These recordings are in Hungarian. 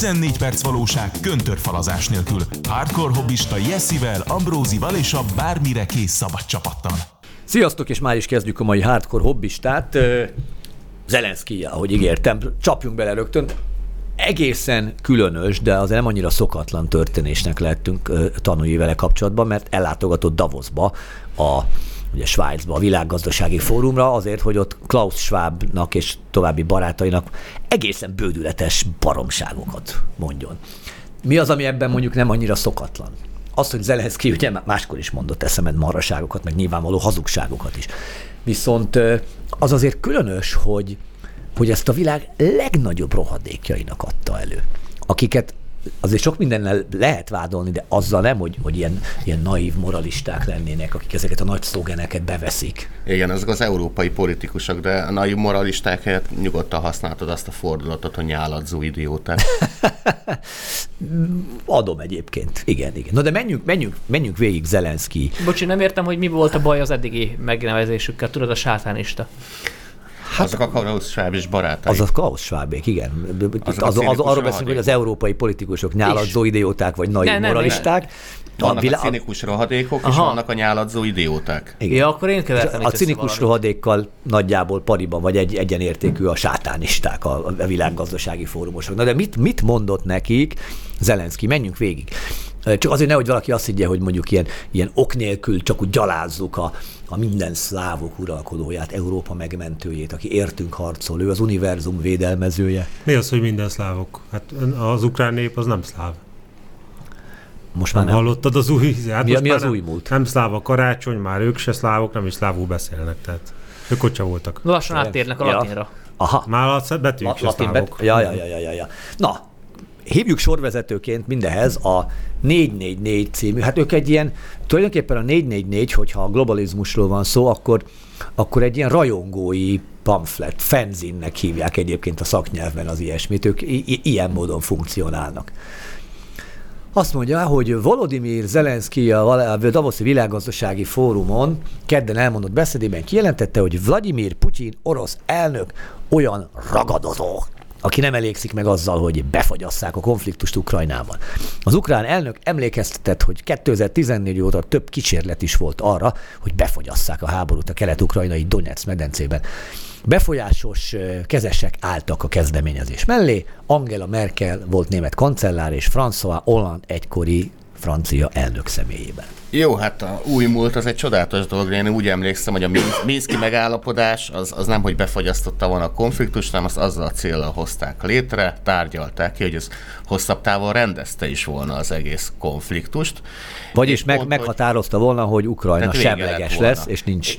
14 perc valóság köntörfalazás nélkül. Hardcore hobbista Jessivel, Ambrózival és a bármire kész szabad csapattal. Sziasztok, és már is kezdjük a mai Hardcore hobbistát. Zelenszky, ahogy ígértem, csapjunk bele rögtön. Egészen különös, de az nem annyira szokatlan történésnek lettünk tanulni vele kapcsolatban, mert ellátogatott Davosba a ugye Svájcba, a világgazdasági fórumra, azért, hogy ott Klaus Schwabnak és további barátainak egészen bődületes baromságokat mondjon. Mi az, ami ebben mondjuk nem annyira szokatlan? Az, hogy Zelenszky ugye máskor is mondott eszemed marraságokat, meg nyilvánvaló hazugságokat is. Viszont az azért különös, hogy, hogy ezt a világ legnagyobb rohadékjainak adta elő, akiket azért sok mindennel lehet vádolni, de azzal nem, hogy, hogy ilyen, ilyen naív moralisták lennének, akik ezeket a nagy szlogeneket beveszik. Igen, ezek az európai politikusok, de a naív moralisták helyett nyugodtan használtad azt a fordulatot, hogy nyáladzó idióták. Adom egyébként. Igen, igen. Na de menjünk, menjünk, menjünk végig Zelenszky. Bocsi, nem értem, hogy mi volt a baj az eddigi megnevezésükkel. Tudod, a sátánista. Hát, azok a Klaus Schwab és barátai. Az a Klaus Schwabék, igen. Az, az, az, arról beszélünk, hogy az európai politikusok nyáladzó idióták, vagy nagy moralisták. Vannak a, vilá... a cinikus rohadékok, Aha. és vannak a nyáladzó idióták. Igen. Ja, akkor én kevertem A cinikus rohadékkal nagyjából pariban, vagy egy egyenértékű a sátánisták, a, a világgazdasági fórumosok. Na de mit, mit mondott nekik Zelenszky? Menjünk végig. Csak azért nehogy valaki azt higgye, hogy mondjuk ilyen, ilyen ok nélkül csak úgy gyalázzuk a, a minden szlávok uralkodóját, Európa megmentőjét, aki értünk harcol, ő az univerzum védelmezője. Mi az, hogy minden szlávok? Hát az ukrán nép az nem szláv. Most már nem, nem. hallottad az új... Hát mi, mi az nem, új múlt? Nem szláv a karácsony, már ők se szlávok, nem is szlávul beszélnek, tehát ők ott voltak. Lassan áttérnek a ja. latinra. Aha. Már a betűk La, se szlávok. Bet... Ja, ja, ja, ja, ja. Na, hívjuk sorvezetőként mindehez a 444 című, hát ők egy ilyen, tulajdonképpen a 444, hogyha a globalizmusról van szó, akkor, akkor egy ilyen rajongói pamflet, fenzinnek hívják egyébként a szaknyelvben az ilyesmit, ők i- ilyen módon funkcionálnak. Azt mondja, hogy Volodymyr Zelenszky a Davoszi Világgazdasági Fórumon kedden elmondott beszédében kijelentette, hogy Vladimir Putyin orosz elnök olyan ragadozó, aki nem elégszik meg azzal, hogy befagyasszák a konfliktust Ukrajnában. Az ukrán elnök emlékeztetett, hogy 2014 óta több kísérlet is volt arra, hogy befagyasszák a háborút a kelet-ukrajnai Donetsz medencében. Befolyásos kezesek álltak a kezdeményezés mellé, Angela Merkel volt német kancellár, és François Hollande egykori francia elnök személyében. Jó, hát a új múlt az egy csodálatos dolog. Én úgy emlékszem, hogy a Minszki megállapodás az, az nem, hogy befagyasztotta volna a konfliktust, hanem azt azzal a célral hozták létre, tárgyalták ki, hogy ez hosszabb távon rendezte is volna az egész konfliktust. Vagyis meg, pont, meghatározta hogy, volna, hogy Ukrajna semleges lesz, és nincs...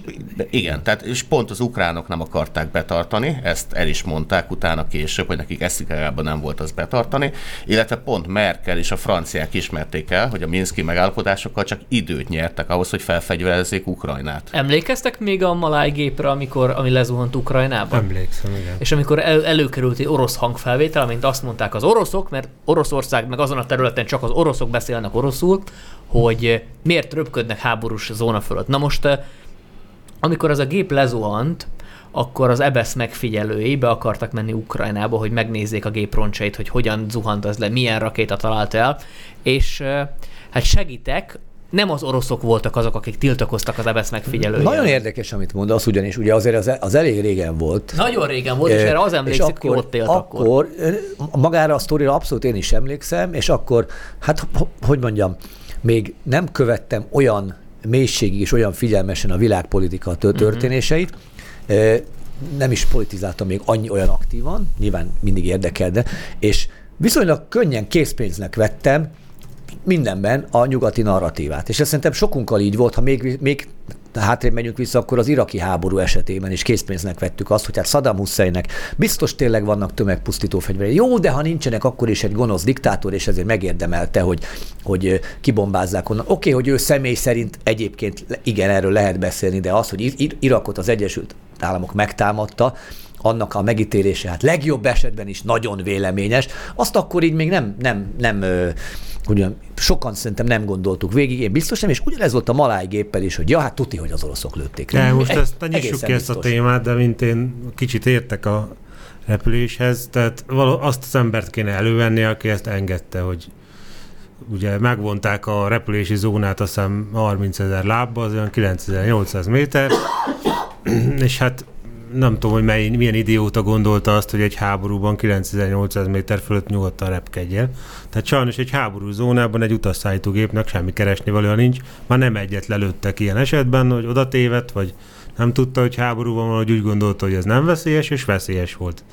Igen, tehát és pont az ukránok nem akarták betartani, ezt el is mondták utána később, hogy nekik eszikában nem volt az betartani, illetve pont Merkel és a franciák ismerték el, hogy a Minszki megállapodásokkal csak időt nyertek ahhoz, hogy felfegyverezzék Ukrajnát. Emlékeztek még a Maláj gépre, amikor, ami lezuhant Ukrajnába? Emlékszem, igen. És amikor el, előkerült egy orosz hangfelvétel, amint azt mondták az oroszok, mert Oroszország meg azon a területen csak az oroszok beszélnek oroszul, hogy miért röpködnek háborús zóna fölött. Na most, amikor az a gép lezuhant, akkor az EBESZ megfigyelői be akartak menni Ukrajnába, hogy megnézzék a gép roncsait, hogy hogyan zuhant az le, milyen rakéta talált el, és hát segítek, nem az oroszok voltak azok, akik tiltakoztak az EBSZ megfigyelői. Nagyon érdekes, amit mondasz, ugyanis ugye azért az, az elég régen volt. Nagyon régen volt, és erre az emlékszik, akkor, ott élt akkor. akkor. Magára a sztorira abszolút én is emlékszem, és akkor, hát hogy mondjam, még nem követtem olyan mélységig és olyan figyelmesen a világpolitika mhm. történéseit, uh-huh. nem is politizáltam még annyi olyan aktívan, nyilván mindig érdekel, de, és viszonylag könnyen készpénznek vettem mindenben a nyugati narratívát. És ez szerintem sokunkkal így volt, ha még, még hátrébb megyünk vissza, akkor az iraki háború esetében is készpénznek vettük azt, hogy hát Saddam Husseinnek biztos tényleg vannak tömegpusztító fegyverei. Jó, de ha nincsenek, akkor is egy gonosz diktátor, és ezért megérdemelte, hogy, hogy kibombázzák onnan. Oké, okay, hogy ő személy szerint egyébként igen, erről lehet beszélni, de az, hogy Irakot az Egyesült Államok megtámadta, annak a megítélése hát legjobb esetben is nagyon véleményes, azt akkor így még nem, nem, nem ugyan sokan szerintem nem gondoltuk végig, én biztos nem, és ugyanez volt a maláj géppel is, hogy ja, hát tuti, hogy az oroszok lőtték. De most ezt nyissuk ki ezt a témát, de mint én kicsit értek a repüléshez, tehát való, azt az embert kéne elővenni, aki ezt engedte, hogy ugye megvonták a repülési zónát, azt hiszem 30 ezer lábba, az olyan 9800 méter, és hát nem tudom, hogy mely, milyen idióta gondolta azt, hogy egy háborúban 9800 méter fölött nyugodtan repkedjen. Tehát sajnos egy háború zónában egy utasszállítógépnek semmi keresni valója nincs. Már nem egyet lelőttek ilyen esetben, hogy oda tévedt, vagy nem tudta, hogy háborúban van, hogy úgy gondolta, hogy ez nem veszélyes, és veszélyes volt.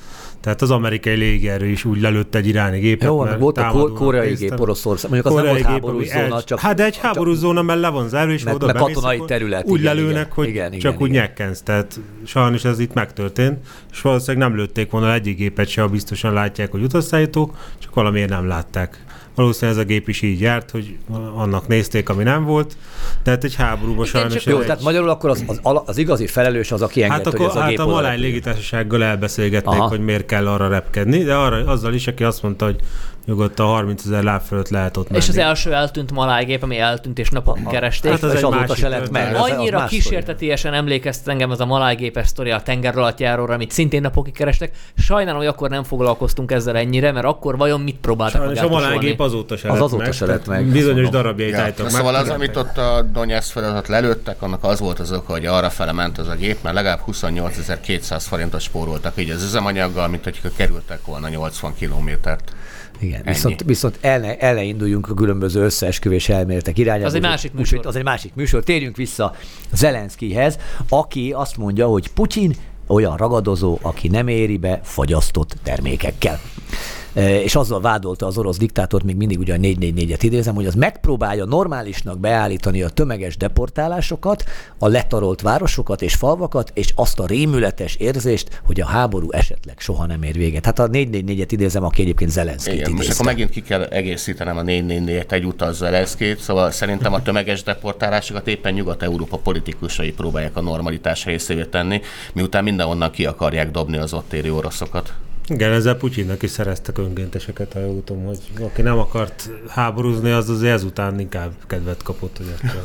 Tehát az amerikai légierő is úgy lelőtt egy iráni gépet. Jó, mert volt a koreai gép Oroszország. Mondjuk az nem volt háborús zóna, csak... Hát de egy háborús zóna, mert le van zárva, és Meg- oda meg katonai terület, Úgy igen, lelőnek, igen. hogy Igen, igen, csak úgy igen. nyekkensz. Tehát sajnos ez itt megtörtént, és valószínűleg nem lőtték volna egyik gépet se, ha biztosan látják, hogy utasszállító, csak valamiért nem látták. Valószínűleg ez a gép is így járt, hogy annak nézték, ami nem volt. Tehát egy háborúban sajnos Jó, egy... tehát magyarul akkor az, az, az igazi felelős az, aki engedte, Hát hogy ez a hát gép a maláj légitársasággal elbeszélgették, Aha. hogy miért kell arra repkedni, de arra, azzal is, aki azt mondta, hogy nyugodtan 30 ezer láb fölött lehet ott menni. És az első eltűnt malájgép, ami eltűnt és napokig keresték. Hát az és azóta másik se lett meg. Az- az Annyira más kísértetiesen emlékeztet engem az a malájgépes sztori a tengeralattjáróra, amit szintén napokig kerestek. Sajnálom, hogy akkor nem foglalkoztunk ezzel ennyire, mert akkor vajon mit próbáltak Sajnos meg a malájgép azóta se Az lett azóta meg, se lett meg, Bizonyos darabjait Ja, meg. szóval az, amit ott a Donetsz feladat lelőttek, annak az volt az oka, hogy arra fele ment az a gép, mert legalább 28.200 forintot spóroltak így az üzemanyaggal, mint hogy kerültek volna 80 kilométert. Igen, Ennyi. viszont, viszont el ne, el ne induljunk a különböző összeesküvés elméletek irányába. Az egy másik műsor. Az egy másik műsor. Térjünk vissza Zelenszkihez, aki azt mondja, hogy Putyin olyan ragadozó, aki nem éri be fagyasztott termékekkel. E, És azzal vádolta az orosz diktátort, még mindig ugye a 444-et idézem, hogy az megpróbálja normálisnak beállítani a tömeges deportálásokat, a letarolt városokat és falvakat, és azt a rémületes érzést, hogy a háború esetleg soha nem ér véget. Hát a 444-et idézem, aki egyébként Zelenszkit Igen, most idézte. akkor megint ki kell egészítenem a 444 egy utaz Zelenszkét, szóval szerintem a tömeges deportálásokat éppen Nyugat-Európa politikusai próbálják a normalitás részévé tenni, miután mindenonnan ki akarják dobni az ott élő oroszokat. Igen, ezzel Putyinnak is szereztek önkénteseket, ha jól tudom, hogy aki nem akart háborúzni, az azért ezután inkább kedvet kapott, hogy akkor...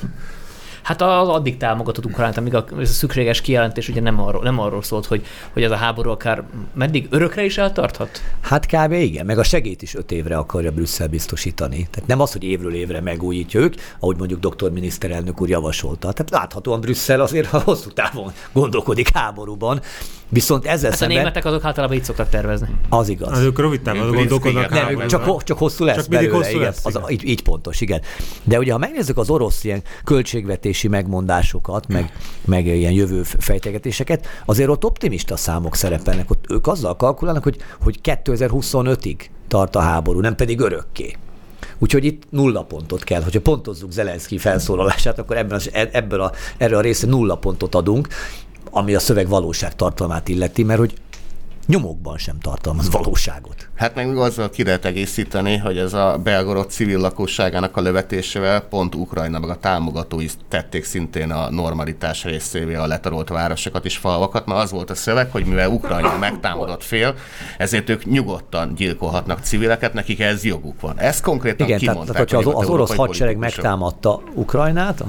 Hát az addig támogatott Ukránt, amíg a ez a szükséges kijelentés ugye nem arról, nem arról szólt, hogy, hogy ez a háború akár meddig örökre is eltarthat? Hát kb. igen, meg a segét is öt évre akarja Brüsszel biztosítani. Tehát nem az, hogy évről évre megújítja ők, ahogy mondjuk doktor miniszterelnök úr javasolta. Tehát láthatóan Brüsszel azért a hosszú távon gondolkodik háborúban, viszont ezzel Hát a szemben németek azok általában így szoktak tervezni. az igaz. Az ők rövid távon gondolkodnak Nem, ők csak, csak hosszú lesz Csak mindig belőle, hosszú igen. lesz, az, igen. így, így pontos, igen. De ugye, ha megnézzük az orosz ilyen költségvetési megmondásokat, meg, meg ilyen jövő fejtegetéseket, azért ott optimista számok szerepelnek. Ott ők azzal kalkulálnak, hogy, hogy 2025-ig tart a háború, nem pedig örökké. Úgyhogy itt nulla pontot kell. Hogyha pontozzuk Zelenszky felszólalását, akkor ebben az, ebből a, erre a részre nulla pontot adunk, ami a szöveg valóság tartalmát illeti, mert hogy nyomokban sem tartalmaz valóságot. Hát meg azzal ki lehet egészíteni, hogy ez a Belgorod civil lakosságának a lövetésével pont Ukrajna meg a támogatói tették szintén a normalitás részévé a letarolt városokat és falvakat, mert az volt a szöveg, hogy mivel Ukrajna megtámadott fél, ezért ők nyugodtan gyilkolhatnak civileket, nekik ez joguk van. Ezt konkrétan Igen, tehát, kimondták. tehát hogyha a az, az orosz hadsereg megtámadta Ukrajnát,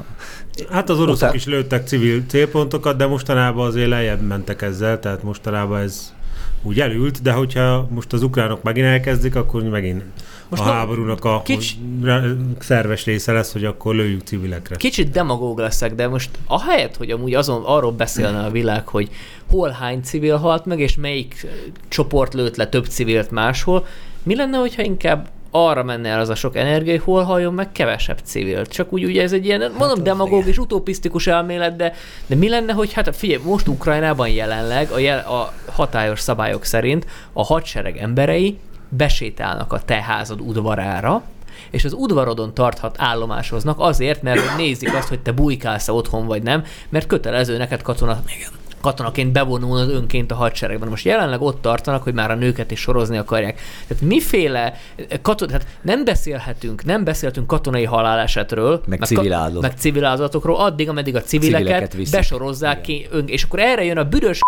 Hát az oroszok Utána- is lőttek civil célpontokat, de mostanában azért lejjebb mentek ezzel, tehát mostanában ez úgy elült, de hogyha most az ukránok megint elkezdik, akkor megint most a na- háborúnak a kics- szerves része lesz, hogy akkor lőjük civilekre. Kicsit demagóg leszek, de most ahelyett, hogy amúgy azon arról beszélne a világ, hogy hol hány civil halt meg, és melyik csoport lőtt le több civilt máshol, mi lenne, hogyha inkább arra menne el az a sok energia, hogy hol halljon meg kevesebb civilt. Csak úgy ugye ez egy ilyen, mondom, az demagóg és utopisztikus elmélet, de, de mi lenne, hogy hát figyelj, most Ukrajnában jelenleg a, jel, a hatályos szabályok szerint a hadsereg emberei besétálnak a te házad udvarára, és az udvarodon tarthat állomásoznak azért, mert hogy nézik azt, hogy te bujkálsz otthon vagy nem, mert kötelező neked katona, igen, katonaként bevonulnod önként a hadseregben. Most jelenleg ott tartanak, hogy már a nőket is sorozni akarják. Tehát miféle katon, tehát nem beszélhetünk, nem beszéltünk katonai halálesetről, Meg civil áldozat. meg civil áldozatokról, addig, ameddig a civileket, Civileket viszik. besorozzák ki, ön, és akkor erre jön a büdös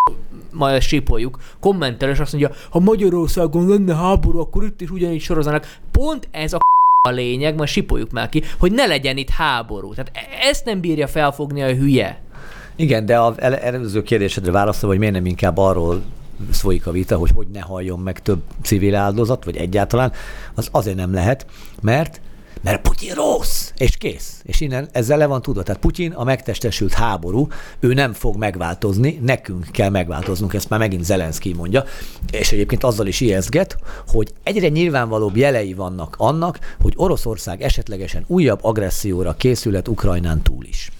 majd sípoljuk, kommentel, és azt mondja, ha Magyarországon lenne háború, akkor itt is ugyanígy soroznának. Pont ez a a lényeg, majd sipoljuk már ki, hogy ne legyen itt háború. Tehát e- ezt nem bírja felfogni a hülye. Igen, de az el- előző kérdésedre válaszolva, hogy miért nem inkább arról folyik a vita, hogy hogy ne halljon meg több civil áldozat, vagy egyáltalán, az azért nem lehet, mert mert Putyin rossz, és kész. És innen ezzel le van tudva. Tehát Putyin a megtestesült háború, ő nem fog megváltozni, nekünk kell megváltoznunk, ezt már megint Zelenszky mondja, és egyébként azzal is ijesztget, hogy egyre nyilvánvalóbb jelei vannak annak, hogy Oroszország esetlegesen újabb agresszióra készület Ukrajnán túl is.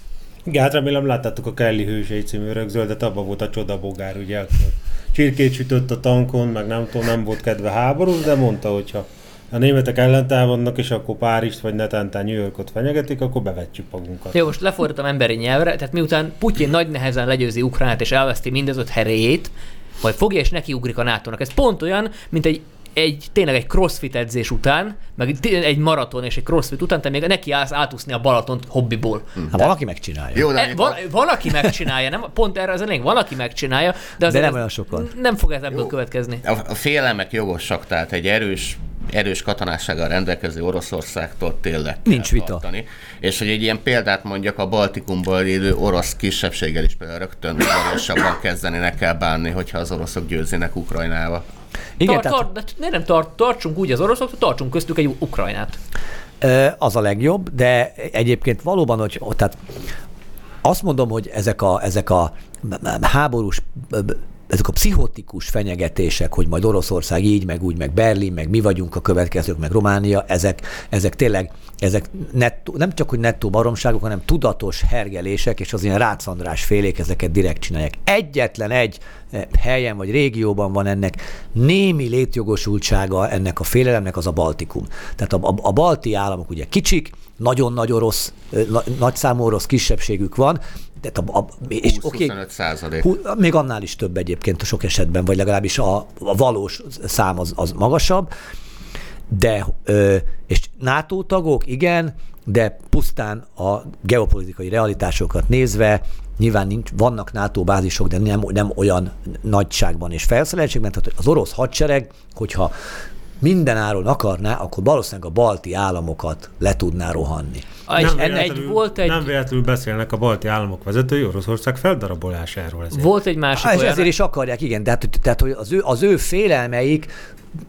Igen, hát remélem láttátok a Kelly hősei című örökzöldet, abban volt a csodabogár, ugye, akkor csirkét sütött a tankon, meg nem tudom, nem volt kedve háború, de mondta, hogyha a németek ellentámadnak, és akkor Párizst vagy netán New Yorkot fenyegetik, akkor bevetjük magunkat. Jó, most lefordítom emberi nyelvre, tehát miután Putyin nagy nehezen legyőzi Ukránát és elveszti mindez öt heréjét, majd fogja és nekiugrik a nato -nak. Ez pont olyan, mint egy egy, tényleg egy crossfit edzés után, meg egy maraton és egy crossfit után, te még neki állsz átúszni a Balatont hobbiból. Hát valaki megcsinálja. Jó, de E, val- valaki megcsinálja, nem? Pont erre az elég, valaki megcsinálja, de, De nem olyan sokan. Nem fog ez ebből következni. A, félelmek jogosak, tehát egy erős erős katonássággal rendelkező Oroszországtól tényleg Nincs vita. tartani. És hogy egy ilyen példát mondjak, a Baltikumból élő orosz kisebbséggel is például rögtön udvariasabban kezdenének el bánni, hogyha az oroszok győznének Ukrajnába. Igen, Tart, tehát tart, nem tart, tartsunk úgy az oroszoktól, tartsunk köztük egy Ukrajnát. Az a legjobb, de egyébként valóban, hogy tehát azt mondom, hogy ezek a, ezek a háborús ezek a pszichotikus fenyegetések, hogy majd Oroszország így, meg úgy, meg Berlin, meg mi vagyunk a következők, meg Románia, ezek, ezek tényleg, ezek nettó, nem csak, hogy nettó baromságok, hanem tudatos hergelések, és az ilyen Rácz András félék ezeket direkt csinálják. Egyetlen egy helyen vagy régióban van ennek némi létjogosultsága ennek a félelemnek, az a Baltikum. Tehát a, a, a balti államok ugye kicsik, nagyon nagy orosz, eh, na, nagyszámú orosz kisebbségük van, tehát a, a, és 20-25 oké, százalék. Hú, még annál is több egyébként sok esetben, vagy legalábbis a, a valós szám az, az magasabb, de, ö, és NATO tagok, igen, de pusztán a geopolitikai realitásokat nézve, nyilván nincs, vannak NATO bázisok, de nem, nem olyan nagyságban és felszereltségben, tehát az orosz hadsereg, hogyha minden áron akarná, akkor valószínűleg a balti államokat le tudná rohanni. És ennek egy, volt egy, nem véletlenül beszélnek a balti államok vezetői Oroszország feldarabolásáról. Ezért. volt egy másik Há, és olyan, ezért is akarják, igen, tehát, tehát hogy az ő, az ő félelmeik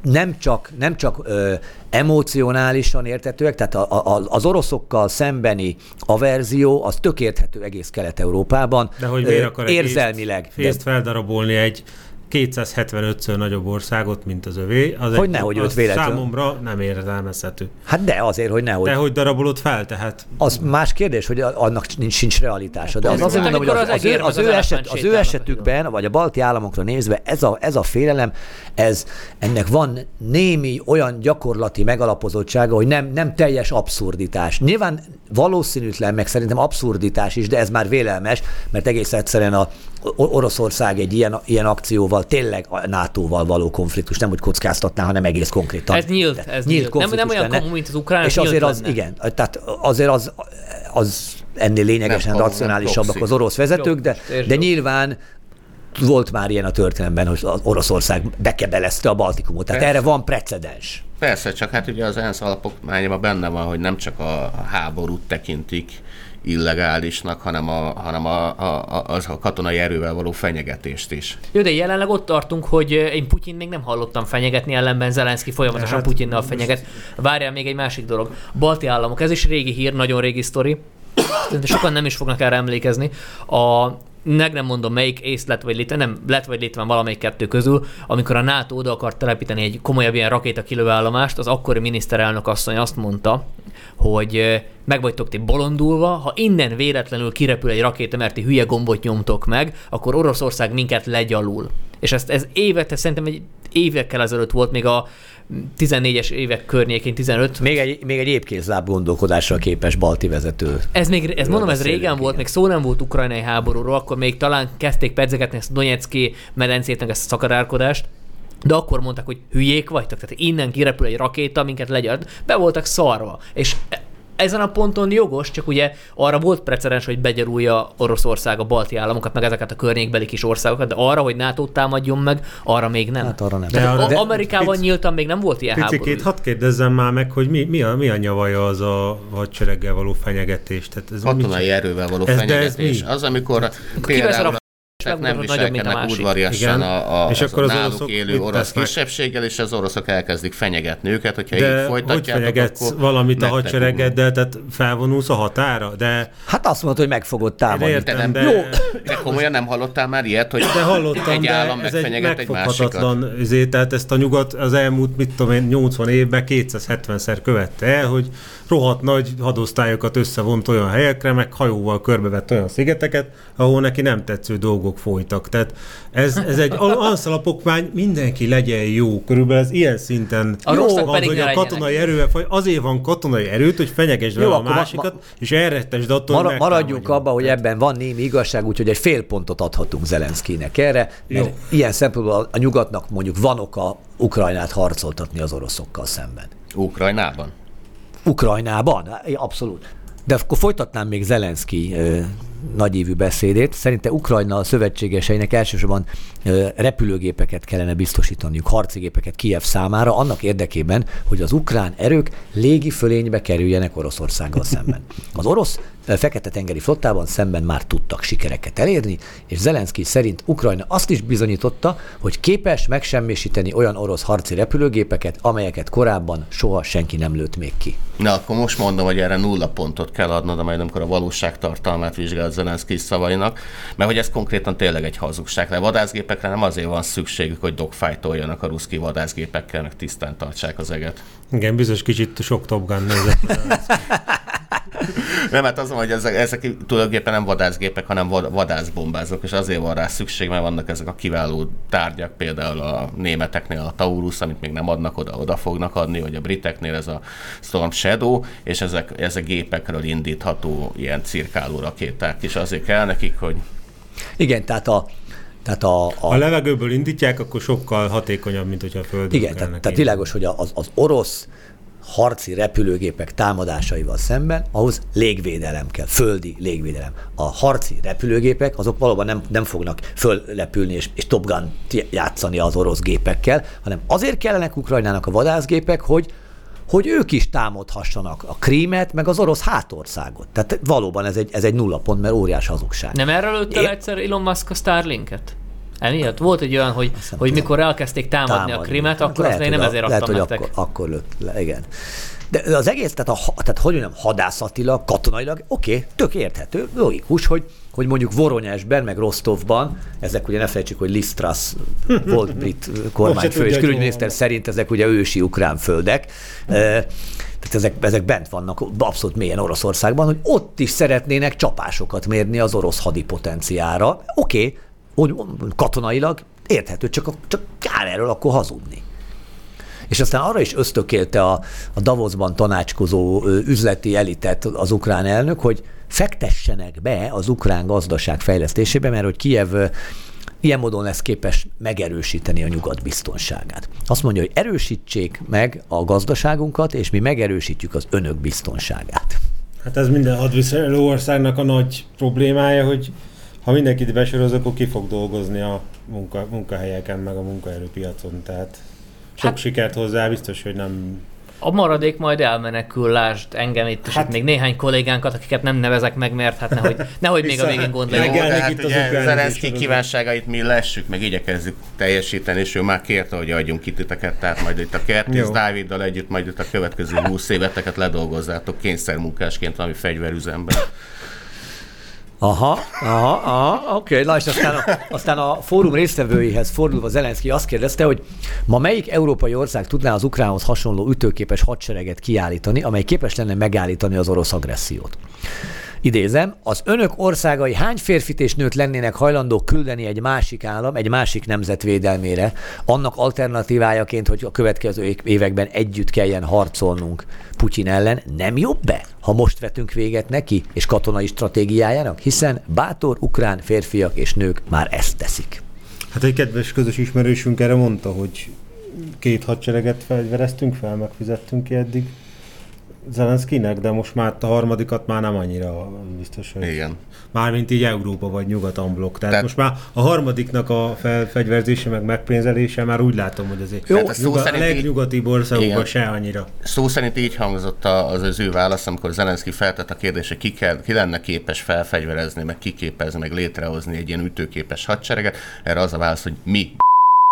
nem csak, nem csak ö, emocionálisan értetőek, tehát a, a, az oroszokkal szembeni averzió az tök érthető egész Kelet-Európában. De hogy miért akar Érzelmileg. Fészt, fészt feldarabolni egy 275-ször nagyobb országot, mint az övé. Az Hogy egy, nehogy az őt véletlenül. Számomra nem értelmezhető. Hát de azért, hogy nehogy. De hogy darabolod fel, tehát Az más kérdés, hogy annak nincs, sincs realitása. De az Ez azért mondom, hogy az, az, az ő, az, ő, az eset, az ő esetükben, vagy a balti államokra nézve, ez a, ez a félelem, ez, ennek van némi olyan gyakorlati megalapozottsága, hogy nem, nem teljes abszurditás. Nyilván valószínűtlen, meg szerintem abszurditás is, de ez már vélelmes, mert egész egyszerűen a Oroszország egy ilyen, ilyen akcióval tényleg a NATO-val való konfliktus, nem úgy kockáztatná, hanem egész konkrétan. Ez nyílt, ez nyílt. Nem- nem olyan kamu, mint az ukrán, És azért nyílt az, lenne. igen, tehát azért az, az ennél lényegesen Nem racionálisabbak az orosz vezetők, de, de jó. nyilván volt már ilyen a történelemben, hogy az Oroszország bekebelezte a Baltikumot. Tehát Persze. erre van precedens. Persze, csak hát ugye az ENSZ alapokmányában benne van, hogy nem csak a háborút tekintik illegálisnak, hanem a, hanem a, a, a, az a katonai erővel való fenyegetést is. Jó, de jelenleg ott tartunk, hogy eh, én Putyin még nem hallottam fenyegetni, ellenben Zelenszky folyamatosan Hát, Putyinnal fenyeget. Várjál még egy másik dolog. Balti államok, ez is régi hír, nagyon régi sztori. Szerintem sokan nem is fognak erre emlékezni. A meg nem mondom melyik ész lett vagy Litven, nem, lett vagy Litven valamelyik kettő közül, amikor a NATO oda akart telepíteni egy komolyabb ilyen rakéta kilövőállomást, az akkori miniszterelnök asszony azt mondta, hogy meg vagytok ti bolondulva, ha innen véletlenül kirepül egy rakéta, mert ti hülye gombot nyomtok meg, akkor Oroszország minket legyalul. És ezt ez évek, ez szerintem egy évekkel ezelőtt volt, még a 14-es évek környékén, 15, Még egy, még egy épkézláb gondolkodásra képes balti vezető. ez még, ez mondom, ez régen volt, igen. még szó nem volt ukrajnai háborúról, akkor még talán kezdték pedzegetni ezt a Donetszki medencét, meg ezt a szakadárkodást, de akkor mondták, hogy hülyék vagytok, tehát innen kirepül egy rakéta, minket legyalt, be voltak szarva. És ezen a ponton jogos, csak ugye arra volt precedens, hogy begyarulja Oroszország a balti államokat, meg ezeket a környékbeli kis országokat, de arra, hogy nato támadjon meg, arra még nem. Hát arra nem. De de, a- a, Amerikában pic- nyíltan még nem volt ilyen háború. Picikét, hadd kérdezzem már meg, hogy mi, mi, a, mi a nyavaja az a hadsereggel való fenyegetés? Tehát ez Katonai mi, erővel való Ez- de ez fenyegetés. mi? Az, amikor Kiveszed például nem viselkednek udvariasan a, a, És akkor az náluk oroszok élő orosz tesznek? kisebbséggel, és az oroszok elkezdik fenyegetni őket, hogyha De így hogy folytatjátok, fenyegetsz akkor valamit a hadseregeddel, tehát felvonulsz a határa? De Hát azt mondod, hogy meg fogod támadni. értem, de de, nem- Jó. De komolyan nem hallottál már ilyet, hogy de hallottam, egy de állam ez egy megfenyeget egy másikat? megfoghatatlan izé, tehát ezt a nyugat az elmúlt, mit tudom én, 80 évben 270-szer követte el, hogy rohadt nagy hadosztályokat összevont olyan helyekre, meg hajóval körbevett olyan szigeteket, ahol neki nem tetsző dolgok folytak. Tehát ez, ez egy al- anszalapokmány, mindenki legyen jó. Körülbelül ez ilyen szinten A rosszak van, hogy a katonai erővel, azért van katonai erőt, hogy fenyegesd Jó, vele a másikat, ma- és elrettesd attól, hogy Mara, maradjunk abban, hogy ebben van némi igazság, úgyhogy egy fél pontot adhatunk Zelenszkinek erre, mert Jó. ilyen szempontból a- a nyugatnak mondjuk van oka Ukrajnát harcoltatni az oroszokkal szemben. Ukrajnában? Ukrajnában? Abszolút. De akkor folytatnám még Zelenszky ö, nagyívű beszédét. Szerinte Ukrajna a szövetségeseinek elsősorban repülőgépeket kellene biztosítaniuk, harci gépeket Kiev számára, annak érdekében, hogy az ukrán erők légi fölénybe kerüljenek Oroszországgal szemben. Az orosz Fekete-tengeri flottában szemben már tudtak sikereket elérni, és Zelenszky szerint Ukrajna azt is bizonyította, hogy képes megsemmisíteni olyan orosz harci repülőgépeket, amelyeket korábban soha senki nem lőtt még ki. Na, akkor most mondom, hogy erre nulla pontot kell adnod, majd amikor a valóság tartalmát vizsgál Zelenszky szavainak, mert hogy ez konkrétan tényleg egy hazugság. De vadászgépekre nem azért van szükségük, hogy dogfájtoljanak a ruszki vadászgépekkel, tisztán tartsák az eget. Igen, biztos kicsit sok Top Gun nézett. Nem, hát az, van, hogy ezek, ezek tulajdonképpen nem vadászgépek, hanem vad, vadászbombázók, és azért van rá szükség, mert vannak ezek a kiváló tárgyak, például a németeknél a Taurus, amit még nem adnak oda, oda fognak adni, vagy a briteknél ez a Storm Shadow, és ezek, ezek gépekről indítható ilyen cirkáló rakéták, és azért kell nekik, hogy Igen, tehát a, tehát a, a, a levegőből indítják, akkor sokkal hatékonyabb, mint hogyha a földön Igen, tehát, tehát világos, hogy az, az orosz harci repülőgépek támadásaival szemben, ahhoz légvédelem kell, földi légvédelem. A harci repülőgépek azok valóban nem, nem fognak föllepülni és, és Top Gun játszani az orosz gépekkel, hanem azért kellenek Ukrajnának a vadászgépek, hogy hogy ők is támadhassanak a krímet, meg az orosz hátországot. Tehát valóban ez egy, ez egy nulla pont, mert óriás hazugság. Nem erről lőtte Én- le egyszer Elon Musk a Starlinket? Emiatt volt egy olyan, hogy, nem hogy mikor elkezdték támadni, a krimet, Hát akkor lehet, azt én nem a- ezért lehet, adtam hogy nektek. Akkor, akkor lőtt le, igen. De az egész, tehát, a, tehát hogy mondjam, hadászatilag, katonailag, oké, okay, tök érthető, logikus, hogy, hogy mondjuk Voronyesben, meg Rostovban, ezek ugye ne felejtsük, hogy Listras volt brit kormányfő és külügyminiszter szerint ezek ugye ősi ukrán földek. Tehát ezek, ezek bent vannak abszolút mélyen Oroszországban, hogy ott is szeretnének csapásokat mérni az orosz hadipotenciára. Oké, okay, katonailag érthető, csak, csak kár erről akkor hazudni. És aztán arra is ösztökélte a, a Davosban tanácskozó üzleti elitet az ukrán elnök, hogy fektessenek be az ukrán gazdaság fejlesztésébe, mert hogy Kiev ilyen módon lesz képes megerősíteni a nyugat biztonságát. Azt mondja, hogy erősítsék meg a gazdaságunkat, és mi megerősítjük az önök biztonságát. Hát ez minden hadviselő országnak a nagy problémája, hogy ha mindenkit besoroz, akkor ki fog dolgozni a munka, munkahelyeken, meg a munkaerőpiacon. Tehát sok hát, sikert hozzá, biztos, hogy nem... A maradék majd elmenekül, lásd engem itt, és Hát- hát, még néhány kollégánkat, akiket nem nevezek meg, mert hát nehogy, nehogy még a végén gond legyen. Még hát itt ugye Zelenszky kívánságait mi lessük, meg igyekezzük teljesíteni, és ő már kérte, hogy adjunk ki titeket, tehát majd itt a Kertész. Dáviddal együtt, majd itt a következő 20 éveteket ledolgozzátok kényszermunkásként valami fegyverüzemben. Aha, aha, aha, oké. Okay. Na és aztán a, aztán a fórum résztvevőihez fordulva Zelenszky azt kérdezte, hogy ma melyik európai ország tudná az ukránhoz hasonló ütőképes hadsereget kiállítani, amely képes lenne megállítani az orosz agressziót. Idézem, az önök országai hány férfit és nőt lennének hajlandók küldeni egy másik állam, egy másik nemzet védelmére, annak alternatívájaként, hogy a következő években együtt kelljen harcolnunk Putyin ellen, nem jobb-e, ha most vetünk véget neki és katonai stratégiájának, hiszen bátor ukrán férfiak és nők már ezt teszik. Hát egy kedves közös ismerősünk erre mondta, hogy két hadsereget fegyvereztünk fel, megfizettünk ki eddig. Zelenszkinek, de most már a harmadikat már nem annyira biztos, hogy... Igen. Mármint így Európa vagy Nyugat-amblok. Tehát, Tehát- Tehát most már a harmadiknak a felfegyverzése meg megpénzelése már úgy látom, hogy azért Jó, szó nyugat, a legnyugatibb országokban se annyira. Szó szerint így hangzott a- az az ő válasz, amikor Zelenszky feltett a kérdést, hogy ki, kell, ki lenne képes felfegyverezni, meg kiképezni, meg létrehozni egy ilyen ütőképes hadsereget. Erre az a válasz, hogy mi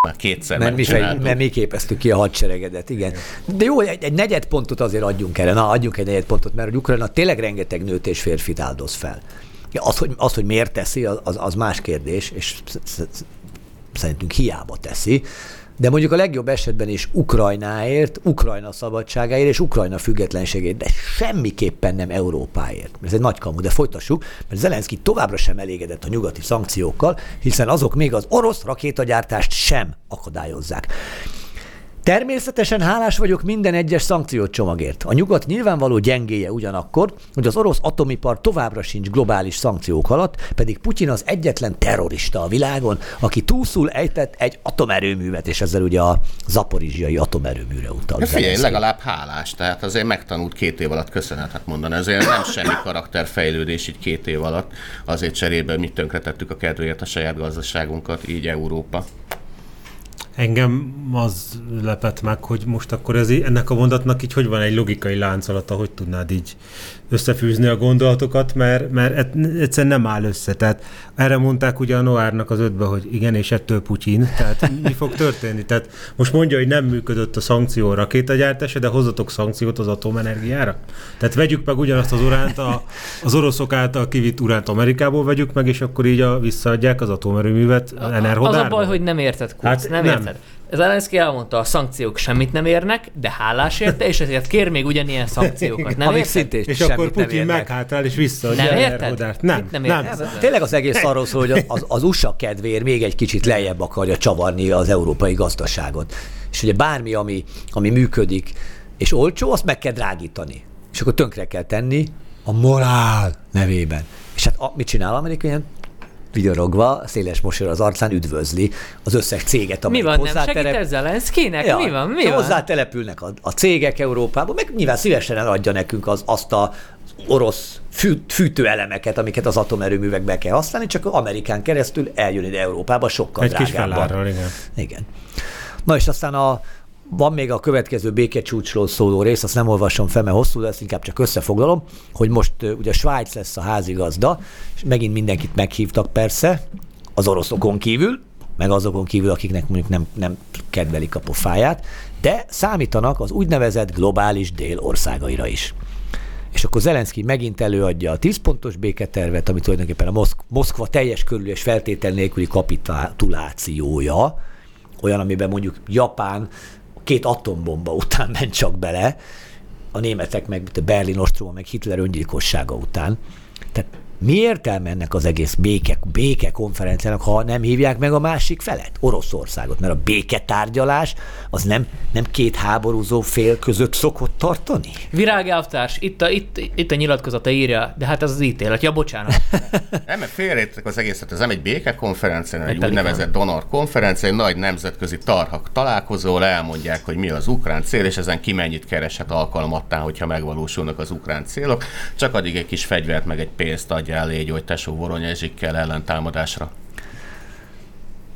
már kétszer Mert mi, mert mi képeztük ki a hadseregedet, igen. De jó, egy, egy negyed pontot azért adjunk erre. Na, adjunk egy negyed pontot, mert hogy Ukrajna tényleg rengeteg nőt és férfit áldoz fel. Ja, Az, hogy, az, hogy miért teszi, az, az más kérdés, és sz- sz- szerintünk hiába teszi. De mondjuk a legjobb esetben is Ukrajnáért, Ukrajna szabadságáért és Ukrajna függetlenségért, de semmiképpen nem Európáért. Ez egy nagy kamu, de folytassuk, mert Zelenszky továbbra sem elégedett a nyugati szankciókkal, hiszen azok még az orosz rakétagyártást sem akadályozzák. Természetesen hálás vagyok minden egyes szankciócsomagért. A nyugat nyilvánvaló gyengéje ugyanakkor, hogy az orosz atomipar továbbra sincs globális szankciók alatt, pedig Putyin az egyetlen terrorista a világon, aki túlszul ejtett egy atomerőművet, és ezzel ugye a zaporizsiai atomerőműre utal. Hát Figyelj, legalább hálás, tehát azért megtanult két év alatt köszönetet mondani. Azért nem semmi karakterfejlődés így két év alatt. Azért cserébe mi tönkretettük a kedvéért a saját gazdaságunkat, így Európa. Engem az lepett meg, hogy most akkor ez, ennek a mondatnak így hogy van egy logikai láncolata, hogy tudnád így összefűzni a gondolatokat, mert, mert egyszerűen nem áll össze. Tehát erre mondták ugye a Noárnak az ötbe, hogy igen, és ettől Putyin. Tehát mi fog történni? Tehát most mondja, hogy nem működött a szankció a rakétagyártása, de hozatok szankciót az atomenergiára? Tehát vegyük meg ugyanazt az uránt, a, az oroszok által kivitt uránt Amerikából vegyük meg, és akkor így a, visszaadják az atomerőművet Enerhodárba? Az a baj, hogy nem érted, Kurz, hát nem, nem. Érted. Zelenszky elmondta, a szankciók semmit nem érnek, de hálás érte, és ezért kér még ugyanilyen szankciókat. Nem szintén És akkor nem Putyin érnek. meghátrál és visszaadja Nem el érted? Nem, Mit nem nem. érted? Nem, tényleg az egész arról szól, hogy az, az USA kedvéért még egy kicsit lejjebb akarja csavarni az európai gazdaságot. És ugye bármi, ami, ami működik és olcsó, azt meg kell drágítani. És akkor tönkre kell tenni a morál nevében. És hát a, mit csinál Amerika? Ilyen vigyorogva, széles mosolyra az arcán üdvözli az összes céget, Mi amelyik van, nem segít ez Zelenszkynek? Mi van, mi van? Hozzátelepülnek a, a cégek Európában, meg nyilván szívesen eladja nekünk az, azt a orosz fű, fűtőelemeket, amiket az atomerőművekbe kell használni, csak Amerikán keresztül eljön ide Európába sokkal Egy kis drágábban. felárral, igen. Igen. Na és aztán a, van még a következő békecsúcsról szóló rész, azt nem olvasom fel, mert hosszú lesz, inkább csak összefoglalom, hogy most ugye Svájc lesz a házigazda, és megint mindenkit meghívtak persze, az oroszokon kívül, meg azokon kívül, akiknek mondjuk nem, nem kedvelik a pofáját, de számítanak az úgynevezett globális dél országaira is. És akkor Zelenszky megint előadja a 10 pontos béketervet, ami tulajdonképpen a Moszk- Moszkva teljes körül és feltétel nélküli kapitulációja, olyan, amiben mondjuk Japán két atombomba után ment csak bele, a németek meg a Berlin ostroma, meg Hitler öngyilkossága után. Tehát mi értelme ennek az egész béke, béke konferenciának, ha nem hívják meg a másik felet, Oroszországot? Mert a béketárgyalás az nem, nem két háborúzó fél között szokott tartani? Virágelvtárs, itt a, itt, itt a nyilatkozata írja, de hát ez az ítélet. Ja, bocsánat. Nem, mert félreértek az egészet, ez nem egy békekonferencia, hanem egy Egy úgynevezett donor konferencia, egy nagy nemzetközi tarhak találkozóval elmondják, hogy mi az ukrán cél, és ezen ki mennyit kereshet alkalmattán, hogyha megvalósulnak az ukrán célok. Csak addig egy kis fegyvert, meg egy pénzt adjál légy, hogy tesó voronyezsikkel ellentámadásra.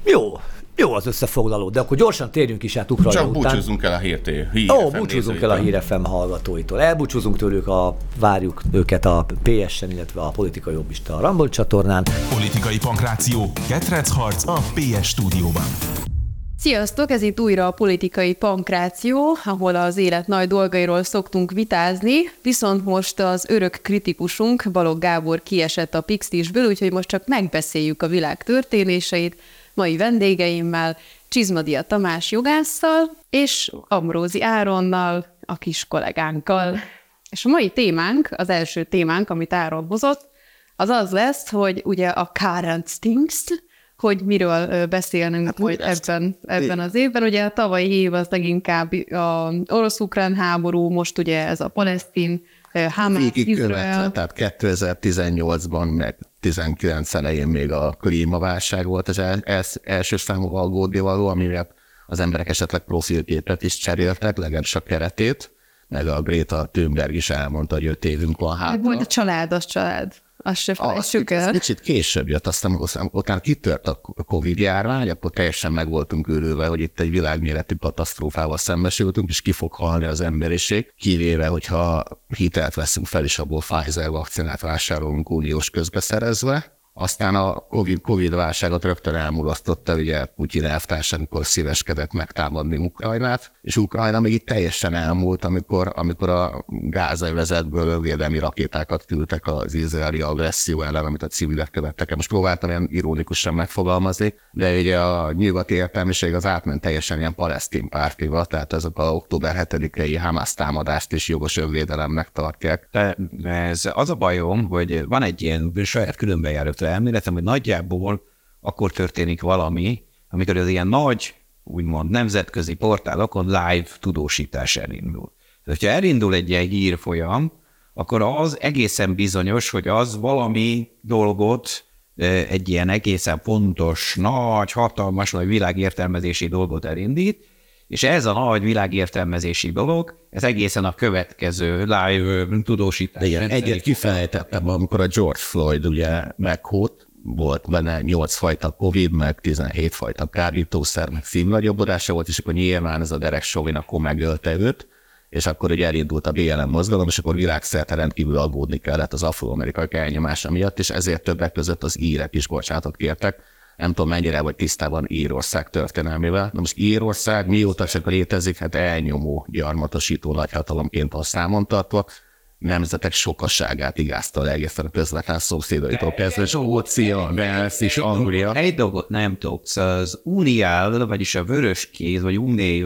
Jó, jó az összefoglaló, de akkor gyorsan térjünk is át Ukrajna Csak után. búcsúzzunk el a hírté. Hír Ó, búcsúzunk el a Hír FM hallgatóitól. Elbúcsúzunk tőlük, a, várjuk őket a PS-en, illetve a Politika Jobbista a Rumble csatornán. Politikai pankráció, ketrecharc a PS stúdióban. Sziasztok, ez itt újra a politikai pankráció, ahol az élet nagy dolgairól szoktunk vitázni, viszont most az örök kritikusunk, Balogh Gábor kiesett a Pixtisből, úgyhogy most csak megbeszéljük a világ történéseit mai vendégeimmel, Csizmadia Tamás jogásszal és Amrózi Áronnal, a kis kollégánkkal. És a mai témánk, az első témánk, amit Áron hozott, az az lesz, hogy ugye a current things, hogy miről beszélnünk hát, hogy ebben, ebben az évben. Ugye a tavalyi év az leginkább a orosz-ukrán háború, most ugye ez a palesztin, Hamas, Izrael. tehát 2018-ban, meg 19 elején még a klímaválság volt az el, els, első számú aggódni való, amire az emberek esetleg profilképet is cseréltek, legalábbis a keretét, meg a Greta Thunberg is elmondta, hogy öt évünk van Hát hátra. volt a család, az család. Azt se felejtsük el. kicsit később jött, aztán aztán utána kitört a Covid járvány, akkor teljesen meg voltunk őrülve, hogy itt egy világméretű katasztrófával szembesültünk, és ki fog halni az emberiség, kivéve, hogyha hitelt veszünk fel, és abból Pfizer vakcinát vásárolunk uniós közbeszerezve. Aztán a COVID, COVID válságot rögtön elmulasztotta, ugye Putyin elvtárs, amikor szíveskedett megtámadni Ukrajnát, és Ukrajna még itt teljesen elmúlt, amikor, amikor a gázai vezetből védelmi rakétákat küldtek az izraeli agresszió ellen, amit a civilek követtek. Most próbáltam ilyen ironikusan megfogalmazni, de ugye a nyugati értelmiség az átment teljesen ilyen palesztin pártival, tehát ezek a október 7-i Hamas támadást is jogos önvédelemnek tartják. De ez az a bajom, hogy van egy ilyen saját különbejáratú elméletem, hogy nagyjából akkor történik valami, amikor az ilyen nagy, úgymond nemzetközi portálokon live tudósítás elindul. Tehát, hogyha elindul egy ilyen hírfolyam, akkor az egészen bizonyos, hogy az valami dolgot, egy ilyen egészen fontos, nagy, hatalmas, vagy világértelmezési dolgot elindít, és ez a nagy világértelmezési dolog, ez egészen a következő live tudósítás. Igen, egyet kifejtettem, amikor a George Floyd ugye meghót, volt benne 8 fajta Covid, meg 17 fajta kábítószer, meg szívnagyobbodásra volt, és akkor nyilván ez a Derek Chauvin akkor megölte őt, és akkor ugye elindult a BLM mozgalom, és akkor világszerte rendkívül aggódni kellett az afroamerikai elnyomása miatt, és ezért többek között az írek is bocsánatot kértek. Nem tudom, mennyire vagy tisztában Írország történelmével. Na most Írország mióta csak létezik, hát elnyomó, gyarmatosító nagyhatalomként van számon tartva, nemzetek sokasságát igázta le egészen a közvetlen szomszédaitól kezdve, Skócia, Wales és Anglia. Egy dolgot nem tudsz, az Uniál, vagyis a vörös kéz, vagy Uné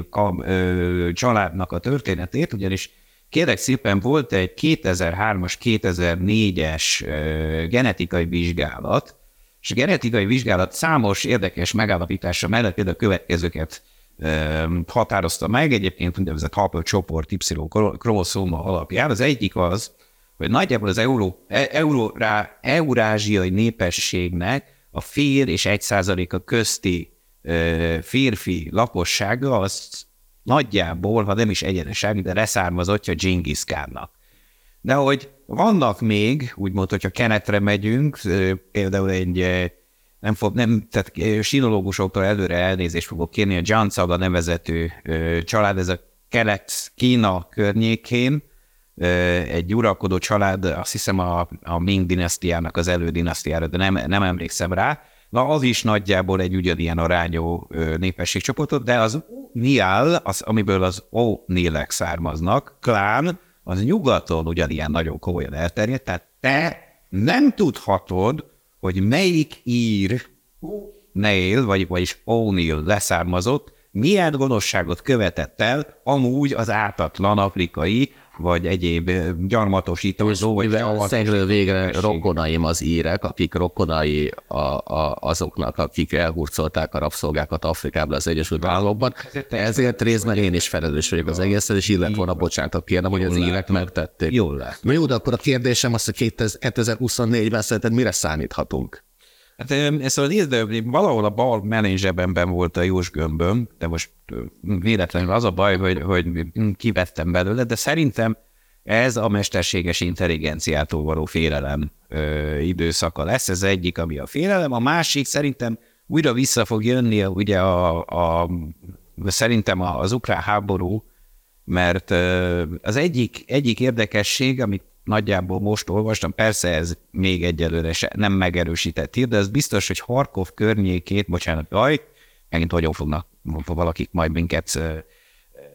családnak a történetét, ugyanis kérek szépen volt egy 2003-as, 2004-es ö, genetikai vizsgálat, és a genetikai vizsgálat számos érdekes megállapítása mellett például a következőket határozta meg, egyébként úgynevezett Hubble csoport Y kromoszóma alapján. Az egyik az, hogy nagyjából az euró, e- eurórá, eurázsiai népességnek a fél és egy százaléka közti ö, férfi lakossága az nagyjából, ha nem is egyeneság, de leszármazottja Genghis Khannak. De hogy vannak még, úgymond, hogyha kenetre megyünk, például egy nem, fog, nem tehát sinológusoktól előre elnézést fogok kérni, a John Saga nevezetű ö, család, ez a kelet-Kína környékén, egy uralkodó család, azt hiszem a, a Ming dinasztiának az elődinasztiára, de nem, nem emlékszem rá. Na, az is nagyjából egy ugyanilyen arányú népességcsoportot, de az Nial, az, amiből az O'Neillek származnak, klán, az nyugaton ugyanilyen nagyon komolyan elterjedt, tehát te nem tudhatod, hogy melyik ír Neil, vagy, vagyis O'Neill leszármazott, milyen gonoszságot követett el amúgy az ártatlan afrikai, vagy egyéb gyarmatosító, vagy gyarmatosító végre rokonaim az írek, akik rokonai a, a, azoknak, akik elhurcolták a rabszolgákat Afrikába az Egyesült Államokban. Ezért részben én is felelős vagyok az egészen, és illet volna bocsánatot kérnem, hogy az írek megtették. Jól lát. Jó, de akkor a kérdésem az, hogy 2024-ben szerinted mire számíthatunk? Hát ezt a nézd, de valahol a bal melén zsebemben volt a Jós gömböm, de most véletlenül az a baj, hogy, hogy kivettem belőle, de szerintem ez a mesterséges intelligenciától való félelem ö, időszaka lesz. Ez egyik, ami a félelem. A másik szerintem újra vissza fog jönni ugye a, a, szerintem az ukrán háború, mert az egyik, egyik érdekesség, amit nagyjából most olvastam, persze ez még egyelőre se, nem megerősített hír, de ez biztos, hogy Harkov környékét, bocsánat, jaj, megint hogyan fognak valakik majd minket ö,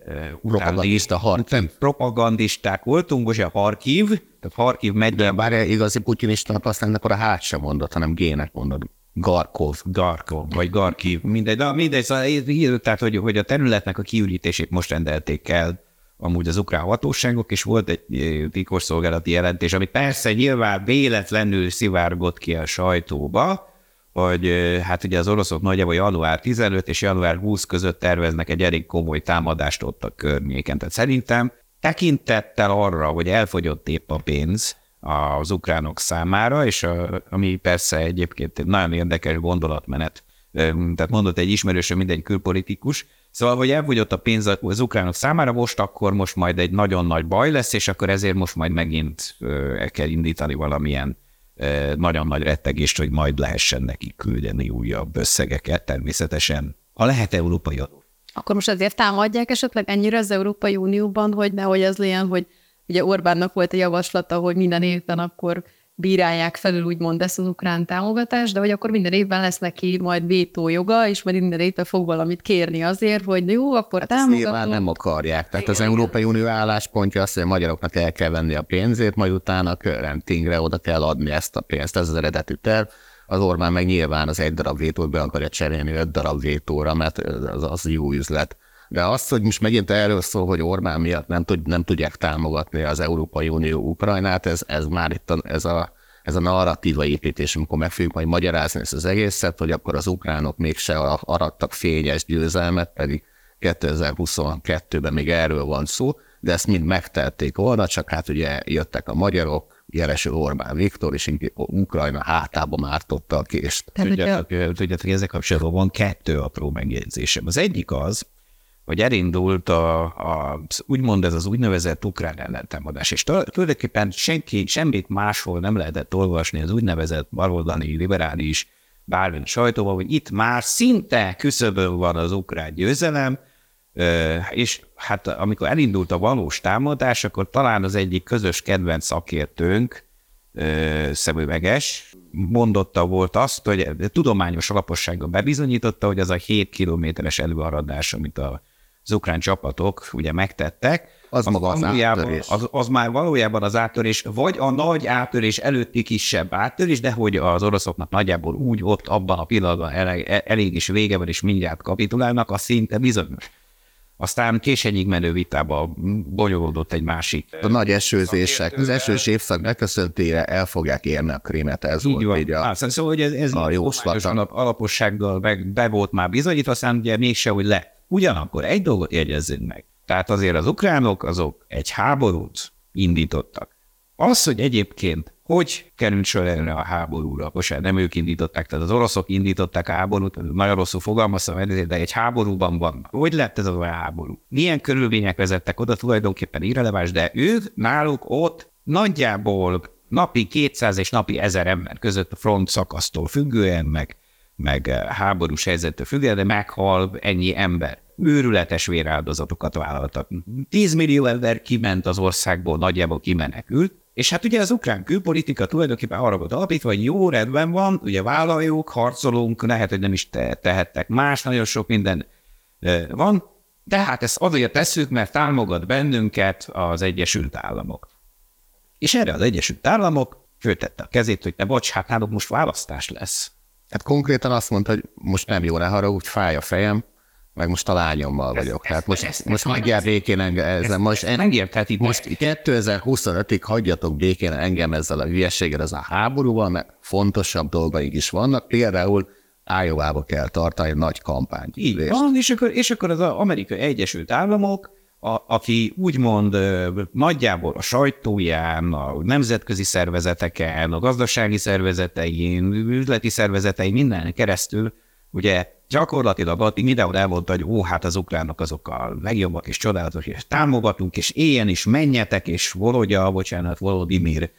utálni. Propagandista harc. Nem, Propagandisták voltunk, most a Harkiv, tehát Harkiv megy de bár igazi putyinistának aztán akkor a hát sem mondod, hanem gének mondod. Garkov. Garkov, vagy Garkiv, mindegy, de mindegy, szóval tehát, hogy, hogy a területnek a kiürítését most rendelték el amúgy az ukrán hatóságok, és volt egy eh, titkosszolgálati jelentés, ami persze nyilván véletlenül szivárgott ki a sajtóba, hogy eh, hát ugye az oroszok nagyjából január 15 és január 20 között terveznek egy elég komoly támadást ott a környéken. Tehát szerintem tekintettel arra, hogy elfogyott épp a pénz az ukránok számára, és a, ami persze egyébként egy nagyon érdekes gondolatmenet, Ö, tehát mondott egy ismerősöm, mindegy külpolitikus, Szóval, hogy elfogyott a pénz az ukránok számára, most akkor most majd egy nagyon nagy baj lesz, és akkor ezért most majd megint el kell indítani valamilyen nagyon nagy rettegést, hogy majd lehessen neki küldeni újabb összegeket, természetesen, ha lehet európai adó. Akkor most azért támadják esetleg ennyire az Európai Unióban, hogy nehogy az legyen, hogy ugye Orbánnak volt egy javaslata, hogy minden évben akkor bírálják felül úgymond ezt az ukrán támogatást, de hogy akkor minden évben lesz neki majd vétójoga, és majd minden évben fog valamit kérni azért, hogy jó, akkor hát támogatom. nyilván nem akarják. Tehát az Európai Unió álláspontja az, hogy a magyaroknak el kell venni a pénzét, majd utána Körentingre oda kell adni ezt a pénzt. Ez az eredeti terv. Az Orbán meg nyilván az egy darab vétót be akarja cserélni öt darab vétóra, mert az, az jó üzlet. De az, hogy most megint erről szól, hogy Orbán miatt nem, tud, nem tudják támogatni az Európai Unió Ukrajnát, ez, ez már itt a, ez a ez a narratíva építés, amikor meg fogjuk majd magyarázni ezt az egészet, hogy akkor az ukránok mégse arattak fényes győzelmet, pedig 2022-ben még erről van szó, de ezt mind megtelték volna, csak hát ugye jöttek a magyarok, Jeleső Orbán Viktor, és Ukrajna hátába mártotta a kést. Tudjátok, tudjátok, ezek kapcsolatban van kettő apró megjegyzésem. Az egyik az, hogy elindult a, a, úgymond ez az úgynevezett ukrán ellentámadás, és tulajdonképpen senki, semmit máshol nem lehetett olvasni az úgynevezett baloldali, liberális, bármilyen sajtóban, hogy itt már szinte küszöbön van az ukrán győzelem, és hát amikor elindult a valós támadás, akkor talán az egyik közös kedvenc szakértőnk, szemüveges, mondotta volt azt, hogy tudományos alapossággal bebizonyította, hogy az a 7 kilométeres előaradás, amit a az ukrán csapatok ugye megtettek, az, az maga az. Az, az már valójában az áttörés, vagy a nagy áttörés előtti kisebb áttörés, de hogy az oroszoknak nagyjából úgy ott abban a pillanatban elég, elég is vége van, és mindjárt kapitulálnak, az szinte bizonyos. Aztán későnyig menő vitába bonyolódott egy másik. A nagy esőzések, az esős évszak megköszöntére el fogják érni a krémet, ez így volt van. így a, Á, szóval, hogy ez, ez a alap, alapossággal meg be volt már bizonyítva, aztán ugye mégse, hogy le Ugyanakkor egy dolgot jegyezzünk meg. Tehát azért az ukránok azok egy háborút indítottak. Az, hogy egyébként hogy került sor erre a háborúra, most nem ők indították, tehát az oroszok indították a háborút, nagyon rosszul fogalmaztam, de egy háborúban van. Hogy lett ez a háború? Milyen körülmények vezettek oda, tulajdonképpen irreleváns, de ők náluk ott nagyjából napi 200 és napi 1000 ember között a front szakasztól függően, meg meg eh, háborús helyzettől függően, de meghal ennyi ember. Őrületes véráldozatokat vállaltak. 10 millió ember kiment az országból, nagyjából kimenekült, és hát ugye az ukrán külpolitika tulajdonképpen arra volt alapítva, hogy jó, rendben van, ugye vállaljuk, harcolunk, lehet, hogy nem is te- tehettek más, nagyon sok minden eh, van, de hát ezt azért tesszük, mert támogat bennünket az Egyesült Államok. És erre az Egyesült Államok föltette a kezét, hogy te bocs, hát náluk most választás lesz. Hát konkrétan azt mondta, hogy most nem jó, ne haragudj, fáj a fejem, meg most a lányommal vagyok. Hát most, ezt, most hagyjál békén engem ezzel. Most, en, megérthetitek. most 2025-ig hagyjatok békén engem ezzel a hülyeséggel, ez a háborúval, mert fontosabb dolgaink is vannak. Például Ájovába kell tartani egy nagy kampányt. Így van, és akkor, és akkor az Amerikai Egyesült Államok a, aki úgymond nagyjából a sajtóján, a nemzetközi szervezeteken, a gazdasági szervezetein, üzleti szervezetein, minden keresztül, ugye gyakorlatilag mindenhol elmondta, hogy ó, hát az ukránok azok a legjobbak és csodálatos, és támogatunk, és éljen is, menjetek, és Volodya, bocsánat, Volodymyr,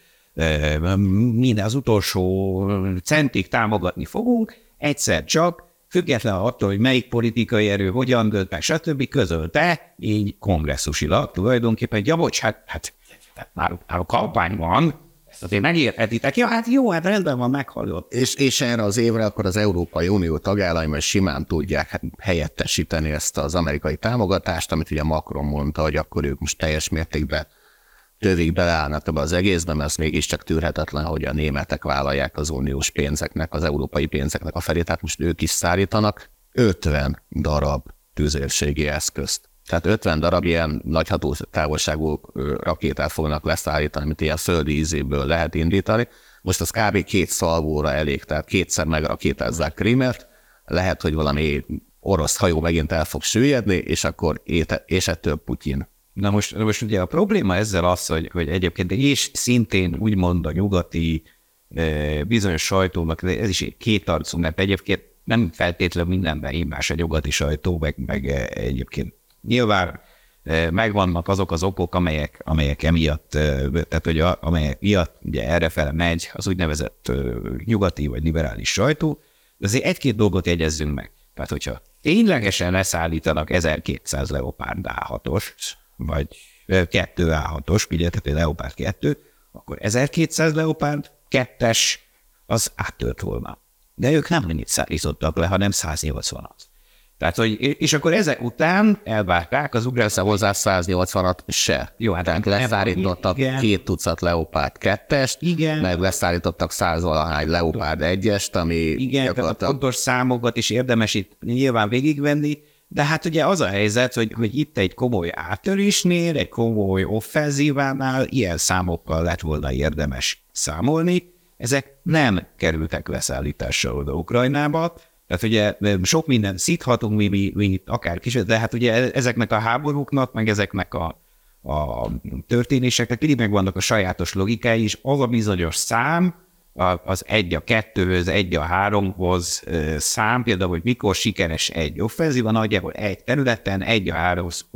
minden az utolsó centig támogatni fogunk, egyszer csak független attól, hogy melyik politikai erő hogyan dönt meg, stb. közölte, így kongresszusilag tulajdonképpen, ja, bocs, hát, hát, hát már, már a kampány van, ezt azért megérhetitek. Ja, hát jó, hát rendben van, meghallott. És, és erre az évre akkor az Európai Unió tagállamai simán tudják hát helyettesíteni ezt az amerikai támogatást, amit ugye Macron mondta, hogy akkor ők most teljes mértékben tövig beleállnak ebbe az egészbe, mert ez mégiscsak tűrhetetlen, hogy a németek vállalják az uniós pénzeknek, az európai pénzeknek a felét, tehát most ők is szállítanak 50 darab tűzérségi eszközt. Tehát 50 darab ilyen nagy távolságú rakétát fognak leszállítani, amit ilyen földi ízéből lehet indítani. Most az kb. két szalvóra elég, tehát kétszer megrakétázzák Krimert, lehet, hogy valami orosz hajó megint el fog süllyedni, és akkor éte, és ettől Putyin Na most, na most ugye a probléma ezzel az, hogy, hogy egyébként és szintén úgymond a nyugati bizonyos sajtónak, ez is két arcú, mert egyébként nem feltétlenül mindenben hibás a nyugati sajtó, meg, meg egyébként nyilván megvannak azok az okok, amelyek, amelyek emiatt, eh, tehát hogy a, amelyek miatt ugye errefele megy az úgynevezett nyugati vagy liberális sajtó, de azért egy-két dolgot jegyezzünk meg. Tehát, hogyha ténylegesen leszállítanak 1200 Leopard A6-os, vagy 2 A6-os, ugye, tehát egy Leopard 2, akkor 1200 Leopard 2-es az áttört volna. De ők nem annyit szállítottak le, hanem 180-at. Tehát, hogy, és akkor ezek után elvárták az ugrás hozzá 180-at se. Jó, hát Tehát leszállítottak igen. két tucat Leopard 2-est, Igen. meg leszállítottak 100 valahány Leopard 1-est, ami Igen, tehát a gyakorlatilag pontos számokat is érdemes itt nyilván végigvenni, de hát ugye az a helyzet, hogy, hogy itt egy komoly áttörésnél, egy komoly offenzívánál ilyen számokkal lett volna érdemes számolni, ezek nem kerültek leszállításra oda Ukrajnába, tehát ugye sok minden szíthatunk mi, mi, mi akár kis, de hát ugye ezeknek a háborúknak, meg ezeknek a, a történéseknek mindig megvannak a sajátos logikái, és az a bizonyos szám, az egy a kettőhöz, egy a háromhoz szám, például, hogy mikor sikeres egy offenzíva, nagyjából egy területen, egy a háromhoz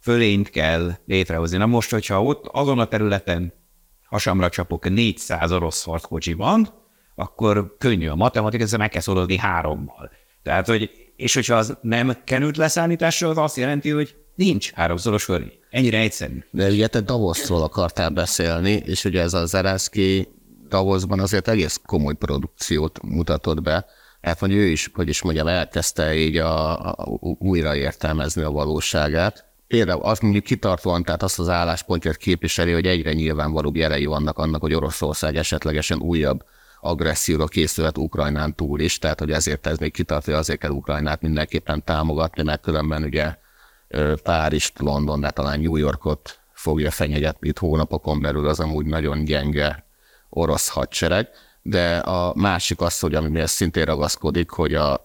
fölényt kell létrehozni. Na most, hogyha ott azon a területen hasamra csapok 400 orosz harckocsi van, akkor könnyű a matematika, ezzel meg kell szorozni hárommal. Tehát, hogy, és hogyha az nem került leszállításra, az azt jelenti, hogy nincs háromszoros fölé. Ennyire egyszerű. De ugye te Davosról akartál beszélni, és ugye ez a Zelenszky Davosban azért egész komoly produkciót mutatott be. Hát, hogy ő is, hogy is mondjam, elkezdte így a, a, újra értelmezni a valóságát. Például azt mondjuk kitartóan, tehát azt az álláspontját képviseli, hogy egyre nyilvánvalóbb jelei vannak annak, hogy Oroszország esetlegesen újabb agresszióra készülhet Ukrajnán túl is, tehát hogy ezért ez még kitartó, hogy azért kell Ukrajnát mindenképpen támogatni, mert különben ugye Párizst, London, de talán New Yorkot fogja fenyegetni itt hónapokon belül az amúgy nagyon gyenge orosz hadsereg, de a másik az, hogy ami szintén ragaszkodik, hogy a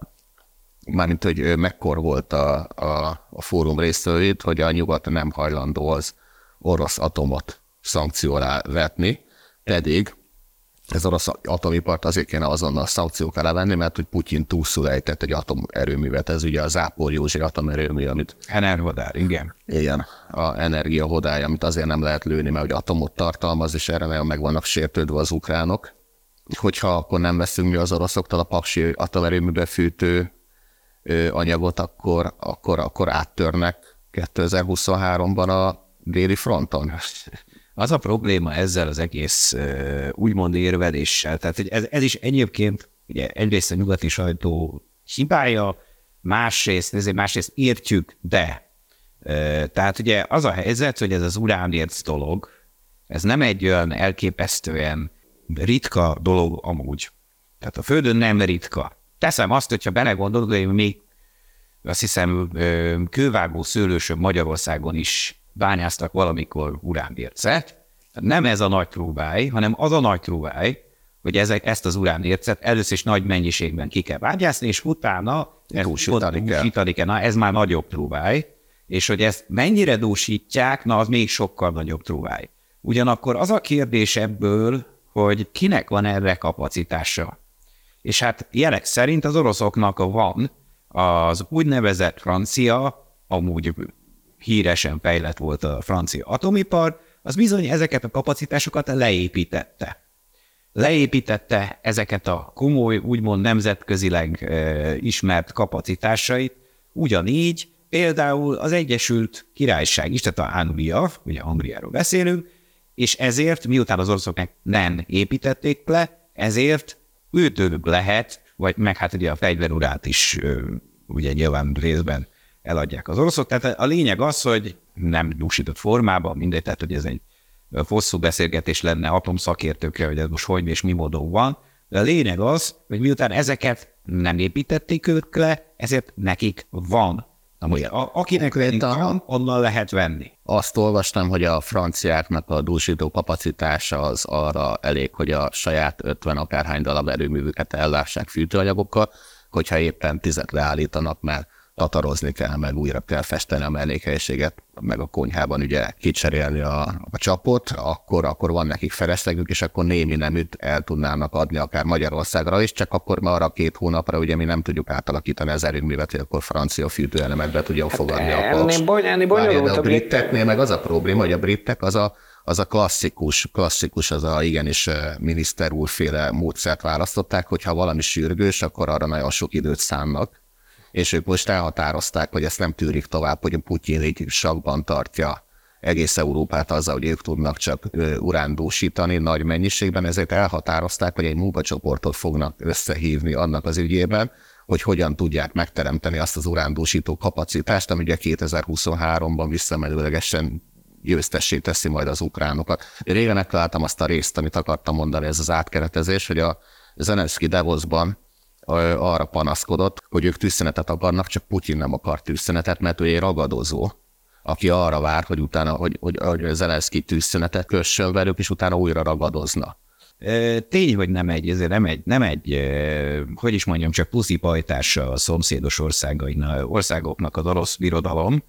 mármint, hogy mekkor volt a, a, a fórum résztvevőit, hogy a nyugat nem hajlandó az orosz atomot szankció alá vetni, pedig ez orosz atomipart azért kéne azonnal szankciók alá venni, mert hogy Putyin túlszul ejtett egy atomerőművet, ez ugye a Záporjózsi atomerőmű, amit Enerhodár, igen. ilyen a energia hodája, amit azért nem lehet lőni, mert hogy atomot tartalmaz, és erre nagyon meg vannak sértődve az ukránok. Hogyha akkor nem veszünk mi az oroszoktól a paksi atomerőműbe fűtő anyagot, akkor, akkor, akkor áttörnek 2023-ban a déli fronton. Az a probléma ezzel az egész úgymond érveléssel, tehát ez, ez is egyébként ugye egyrészt a nyugati sajtó hibája, másrészt, ezért másrészt értjük, de tehát ugye az a helyzet, hogy ez az uránérc dolog, ez nem egy olyan elképesztően ritka dolog amúgy. Tehát a Földön nem ritka. Teszem azt, hogyha belegondolok, hogy még azt hiszem kővágó szőlősön Magyarországon is bányáztak valamikor uránércet. Nem ez a nagy próbály, hanem az a nagy próbály, hogy ezek, ezt az uránércet először is nagy mennyiségben ki kell vágyászni, és utána Dúsítani kell. dúsítani kell. Na, ez már nagyobb próbály, és hogy ezt mennyire dúsítják, na az még sokkal nagyobb próbály. Ugyanakkor az a kérdés ebből, hogy kinek van erre kapacitása. És hát jelek szerint az oroszoknak van az úgynevezett francia, amúgy híresen fejlett volt a francia atomipar, az bizony ezeket a kapacitásokat leépítette. Leépítette ezeket a komoly, úgymond nemzetközileg e, ismert kapacitásait, ugyanígy például az Egyesült Királyság is, tehát a Anglia, ugye Angliáról beszélünk, és ezért, miután az oroszoknak nem építették le, ezért őtőlük lehet, vagy meg hát ugye a fegyverurát is ugye nyilván részben eladják az oroszok. Tehát a lényeg az, hogy nem dúsított formában, mindegy, tehát hogy ez egy hosszú beszélgetés lenne atomszakértőkkel, hogy ez most hogy és mi módon van, de a lényeg az, hogy miután ezeket nem építették ők le, ezért nekik van. Na most, a, akinek van, onnan lehet venni. Azt olvastam, hogy a franciáknak a dúsító kapacitása az arra elég, hogy a saját 50 akárhány darab erőművüket ellássák fűtőanyagokkal, hogyha éppen tizet leállítanak, mert tatarozni kell, meg újra kell festeni a mellékhelyiséget, meg a konyhában ugye kicserélni a, a csapot, akkor, akkor van nekik feleslegük, és akkor némi neműt el tudnának adni akár Magyarországra is, csak akkor már arra két hónapra ugye mi nem tudjuk átalakítani az erőművet, hogy akkor francia fűtőelemet be tudjon hát fogadni a paks. Ennél bonyolult. A briteknél meg az a probléma, hogy a britek az a az a klasszikus, klasszikus, az a igenis miniszter úrféle módszert választották, hogyha valami sürgős, akkor arra nagyon sok időt szánnak, és ők most elhatározták, hogy ezt nem tűrik tovább, hogy a Putyin így sakban tartja egész Európát azzal, hogy ők tudnak csak urándósítani nagy mennyiségben, ezért elhatározták, hogy egy munkacsoportot fognak összehívni annak az ügyében, hogy hogyan tudják megteremteni azt az urándósító kapacitást, ami ugye 2023-ban visszamenőlegesen győztessé teszi majd az ukránokat. Régen megtaláltam azt a részt, amit akartam mondani, ez az átkeretezés, hogy a Zelenszky Davosban arra panaszkodott, hogy ők tűzszenetet akarnak, csak Putyin nem akar tűzszenetet, mert ő egy ragadozó, aki arra vár, hogy utána, hogy, hogy, hogy Zelenszky tűzszenetet kössön velük, és utána újra ragadozna. Tény, hogy nem egy, ezért nem egy, nem egy, hogy is mondjam, csak puszi pajtása a szomszédos országoknak az orosz birodalom,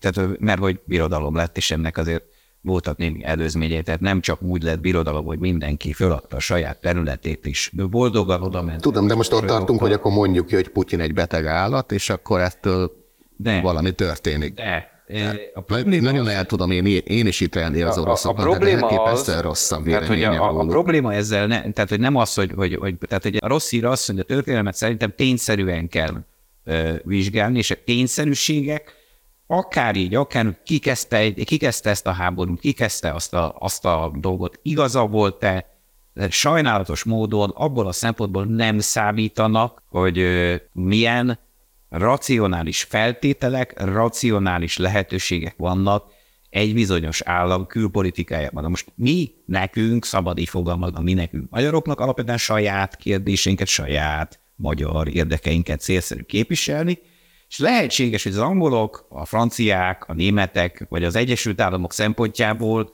tehát, mert hogy birodalom lett, és ennek azért voltak némi előzményei, tehát nem csak úgy lett birodalom, hogy mindenki föladta a saját területét is. Boldogan oda ment. Tudom, de most ott tartunk, hogy akkor mondjuk ki, hogy Putyin egy beteg állat, és akkor ettől de, valami történik. De, a probléma Nagyon az, el tudom én, én is ítélni az oroszokat, a, a probléma de az, rosszabb tehát, hogy a, a, a, probléma ezzel, ne, tehát hogy nem az, hogy, hogy, hogy tehát hogy a rossz hír az, hogy a történelmet szerintem tényszerűen kell ö, vizsgálni, és a tényszerűségek akár így, akár kikezdte, kikezdte ezt a háborút, kikezdte azt a, azt a dolgot, igaza volt-e, sajnálatos módon abból a szempontból nem számítanak, hogy milyen racionális feltételek, racionális lehetőségek vannak egy bizonyos állam külpolitikájában. Na most mi nekünk, szabad így fogalmazva, mi nekünk magyaroknak alapvetően saját kérdéseinket, saját magyar érdekeinket célszerű képviselni, és lehetséges, hogy az angolok, a franciák, a németek, vagy az Egyesült Államok szempontjából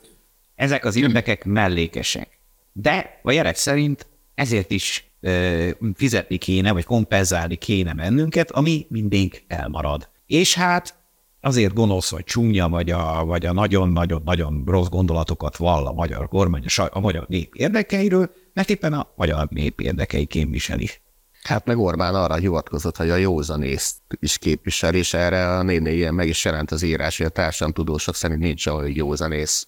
ezek az érdekek mellékesek. De a jelek szerint ezért is fizetni kéne, vagy kompenzálni kéne mennünket, ami mindig elmarad. És hát azért gonosz, vagy csúnya, vagy a, vagy a nagyon-nagyon-nagyon rossz gondolatokat vall a magyar kormány, a, a magyar nép érdekeiről, mert éppen a magyar nép érdekei képviseli. Hát meg Orbán arra hivatkozott, hogy a józanészt is képvisel, és erre a néni ilyen meg is jelent az írás, hogy a tudósok szerint nincs olyan józanész.